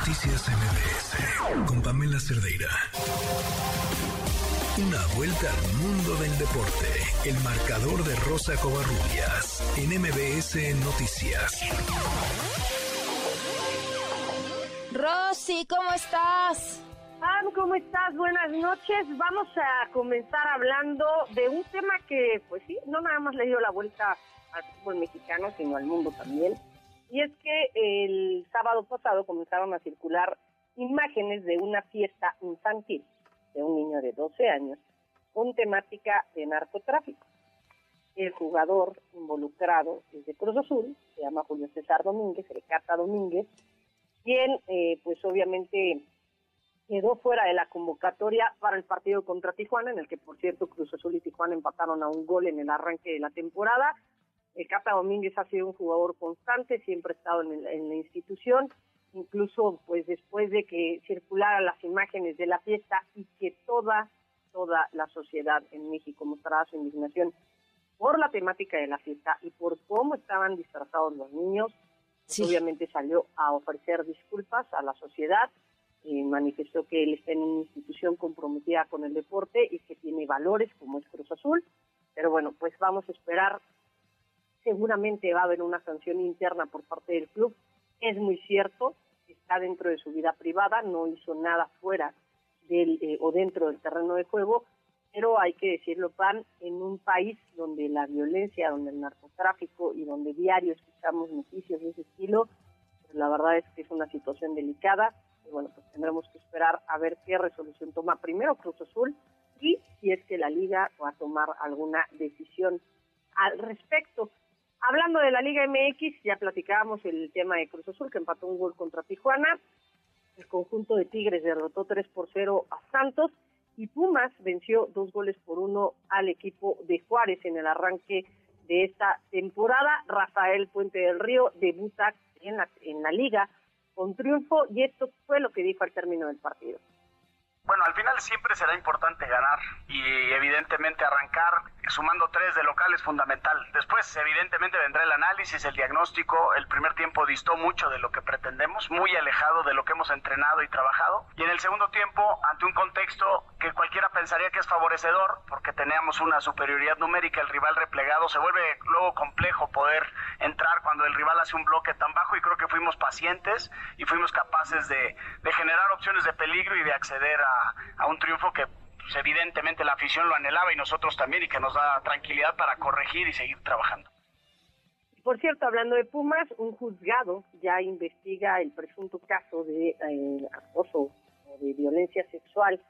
Noticias MBS con Pamela Cerdeira. Una vuelta al mundo del deporte. El marcador de Rosa Covarrubias en MBS Noticias. Rosy, ¿cómo estás? Pam, ¿cómo estás? Buenas noches. Vamos a comenzar hablando de un tema que, pues sí, no nada más le dio la vuelta al fútbol mexicano, sino al mundo también. Y es que el sábado pasado comenzaron a circular imágenes de una fiesta infantil de un niño de 12 años con temática de narcotráfico. El jugador involucrado es de Cruz Azul, se llama Julio César Domínguez, Recata Domínguez, quien eh, pues obviamente quedó fuera de la convocatoria para el partido contra Tijuana, en el que por cierto Cruz Azul y Tijuana empataron a un gol en el arranque de la temporada. El Cata Domínguez ha sido un jugador constante, siempre ha estado en, la institución, incluso pues después de que circularan las imágenes de la fiesta y que toda, toda la sociedad en México mostraba su indignación por la temática de la fiesta y por cómo estaban disfrazados los niños, obviamente salió a ofrecer disculpas a la sociedad, y manifestó que él está en una institución comprometida con el deporte y que tiene valores como es Cruz Azul, pero bueno, pues vamos a esperar seguramente va a haber una sanción interna por parte del club. Es muy cierto, está dentro de su vida privada, no hizo nada fuera del eh, o dentro del terreno de juego, pero hay que decirlo, Pan, en un país donde la violencia, donde el narcotráfico y donde diario escuchamos noticias de ese estilo, pues la verdad es que es una situación delicada y bueno, pues tendremos que esperar a ver qué resolución toma primero Cruz Azul y si es que la liga va a tomar alguna decisión al respecto. Hablando de la Liga MX, ya platicábamos el tema de Cruz Azul, que empató un gol contra Tijuana. El conjunto de Tigres derrotó 3 por 0 a Santos. Y Pumas venció dos goles por uno al equipo de Juárez en el arranque de esta temporada. Rafael Puente del Río debuta en la, en la liga con triunfo y esto fue lo que dijo al término del partido. Bueno, al final siempre será importante ganar y evidentemente arrancar sumando tres de local es fundamental. Después, evidentemente, vendrá el análisis, el diagnóstico. El primer tiempo distó mucho de lo que pretendemos, muy alejado de lo que hemos entrenado y trabajado. Y en el segundo tiempo, ante un contexto que cualquiera pensaría que es favorecedor, porque teníamos una superioridad numérica, el rival replegado, se vuelve luego complejo poder entrar cuando el rival hace un bloque tan bajo y creo que fuimos pacientes y fuimos capaces de, generar opciones de peligro y de acceder a, a un triunfo que pues, evidentemente la afición lo anhelaba y nosotros también y que nos da tranquilidad para corregir y seguir trabajando. Por cierto, hablando de Pumas, un juzgado ya investiga el presunto caso de eh, acoso o de violencia sexual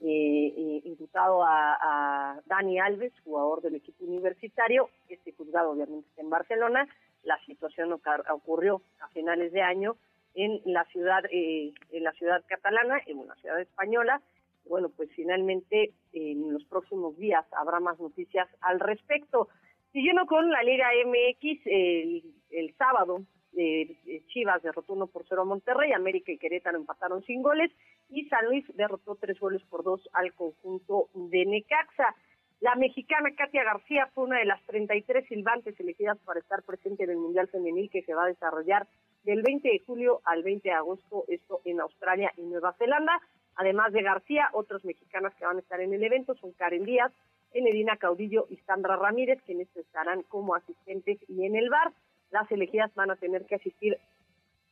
eh, eh, imputado a, a, Dani Alves, jugador del equipo universitario. Este juzgado obviamente está en Barcelona. La situación ocurrió a finales de año en la ciudad, en la ciudad catalana, en una ciudad española, bueno, pues finalmente en los próximos días habrá más noticias al respecto. Siguiendo con la Liga MX, el, sábado eh, Chivas derrotó 1 por 0 a Monterrey, América y Querétaro empataron sin goles y San Luis derrotó 3 goles por 2 al conjunto de Necaxa. La mexicana Katia García fue una de las 33 silbantes elegidas para estar presente en el Mundial Femenil que se va a desarrollar del 20 de julio al 20 de agosto, esto en Australia y Nueva Zelanda. Además de García, otros mexicanas que van a estar en el evento son Karen Díaz, Enedina Caudillo y Sandra Ramírez, quienes estarán como asistentes y en el bar. Las elegidas van a tener que asistir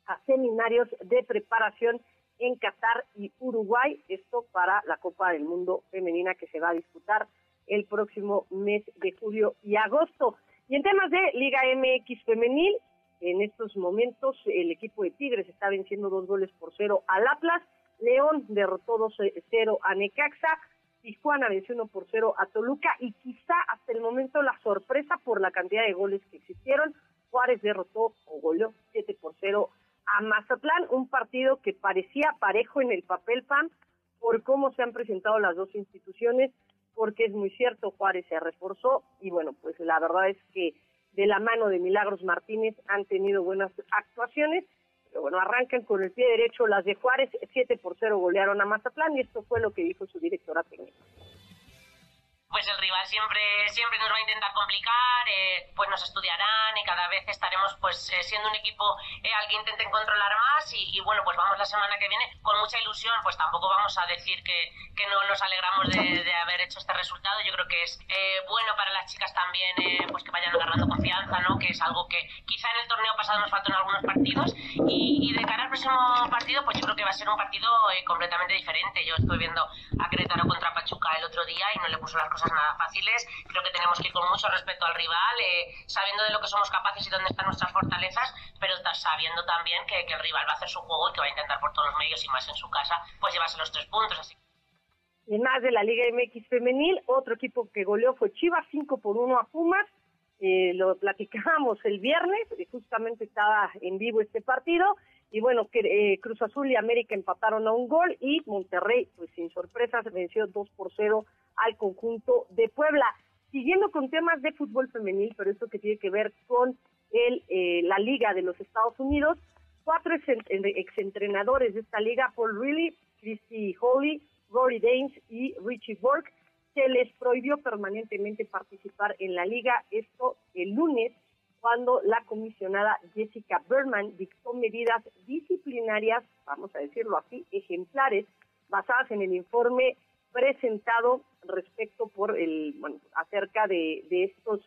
a seminarios de preparación en Qatar y Uruguay, esto para la Copa del Mundo Femenina que se va a disputar el próximo mes de julio y agosto. Y en temas de Liga MX Femenil, en estos momentos el equipo de Tigres está venciendo dos goles por cero al Atlas León derrotó 2-0 a Necaxa, Tijuana venció 1 por 0 a Toluca y quizá hasta el momento la sorpresa por la cantidad de goles que existieron, Juárez derrotó o goleó 7 por 0 a Mazatlán, un partido que parecía parejo en el papel PAN por cómo se han presentado las dos instituciones, porque es muy cierto, Juárez se reforzó y bueno, pues la verdad es que de la mano de Milagros Martínez han tenido buenas actuaciones bueno, arrancan con el pie derecho las de Juárez, 7 por 0 golearon a Mazatlán y esto fue lo que dijo su directora técnica. Pues el rival siempre, siempre nos va a intentar complicar, eh, pues nos estudiarán y cada vez estaremos pues eh, siendo un equipo eh, al que intenten controlar más y, bueno, pues vamos la semana que viene. Con mucha ilusión, pues tampoco vamos a decir que, que no nos alegramos de, haber hecho este resultado, yo creo que es bueno para las chicas también pues que vayan agarrando confianza, ¿no? que es algo que quizá en el torneo pasado nos faltó en algunos partidos. Y, de cara al próximo partido pues yo creo que ser un partido completamente diferente, yo estoy viendo a Querétaro contra Pachuca el otro día y no le puso las cosas nada fáciles. Creo que tenemos que ir con mucho respeto al rival, eh, sabiendo de lo que somos capaces y dónde están nuestras fortalezas, pero sabiendo también que, el rival va a hacer su juego y que va a intentar por todos los medios y más en su casa, pues llevarse los tres puntos. Así. Más de la Liga MX femenil, otro equipo que goleó fue Chivas 5 por 1 a Pumas. Eh, lo platicábamos el viernes, justamente estaba en vivo este partido, y bueno, eh, Cruz Azul y América empataron a un gol y Monterrey, pues sin sorpresas, venció 2 por 0 al conjunto de Puebla. Siguiendo con temas de fútbol femenil, pero esto que tiene que ver con el, eh, la Liga de los Estados Unidos, cuatro exentrenadores de esta liga, Paul Reilly, Christy Holly, Rory Daines y Richie Borg, se les prohibió permanentemente participar en la liga. Esto el lunes, cuando la comisionada Jessica Berman dictó medidas disciplinarias, vamos a decirlo así, ejemplares, basadas en el informe presentado respecto por el, bueno, acerca de, estos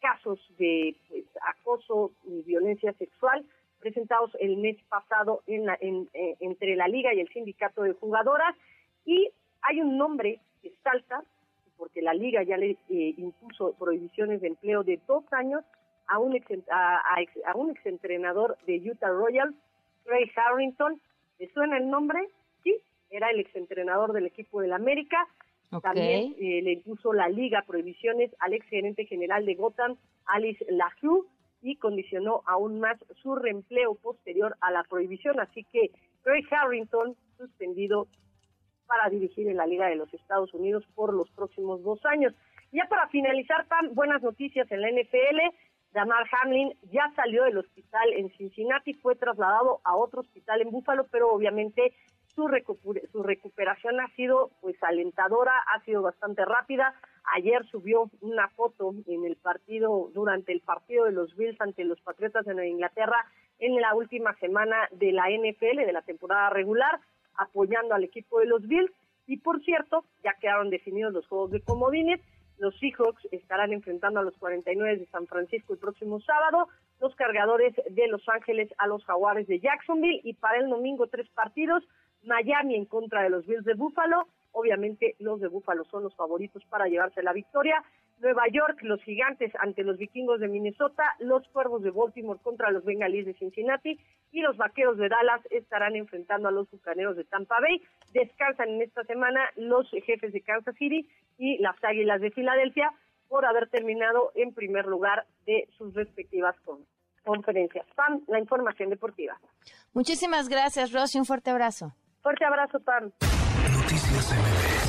casos de pues, acoso y violencia sexual presentados el mes pasado en la, eh, entre la liga y el sindicato de jugadoras. Y hay un nombre que salta porque la liga ya le eh, impuso prohibiciones de empleo de dos años a un ex, a, un exentrenador de Utah Royals, Ray Harrington. ¿Le suena el nombre? Sí, era el exentrenador del equipo del América. También eh, le impuso la liga prohibiciones al ex gerente general de Gotham, Alice LaHue, y condicionó aún más su reempleo posterior a la prohibición. Así que Ray Harrington suspendido para dirigir en la Liga de los Estados Unidos por los próximos dos años. Ya para finalizar, tan buenas noticias en la NFL. Damar Hamlin ya salió del hospital en Cincinnati, fue trasladado a otro hospital en Búfalo, pero obviamente su, su recuperación ha sido pues alentadora, ha sido bastante rápida. Ayer subió una foto en el partido, durante el partido de los Bills ante los Patriotas de Inglaterra en la última semana de la NFL, de la temporada regular, apoyando al equipo de los Bills. Y por cierto, ya quedaron definidos los juegos de comodines. Los Seahawks estarán enfrentando a los 49 de San Francisco el próximo sábado, los cargadores de Los Ángeles a los Jaguares de Jacksonville y para el domingo tres partidos, Miami en contra de los Bills de Buffalo, obviamente los de Buffalo son los favoritos para llevarse la victoria, Nueva York, los gigantes ante los vikingos de Minnesota, los cuervos de Baltimore contra los bengalíes de Cincinnati y los vaqueros de Dallas estarán enfrentando a los bucaneros de Tampa Bay. Descansan en esta semana los jefes de Kansas City y las águilas de Filadelfia por haber terminado en primer lugar de sus respectivas conferencias. Pam, la información deportiva. Muchísimas gracias, Rosy. Un fuerte abrazo. Fuerte abrazo, Pam. Noticias MBS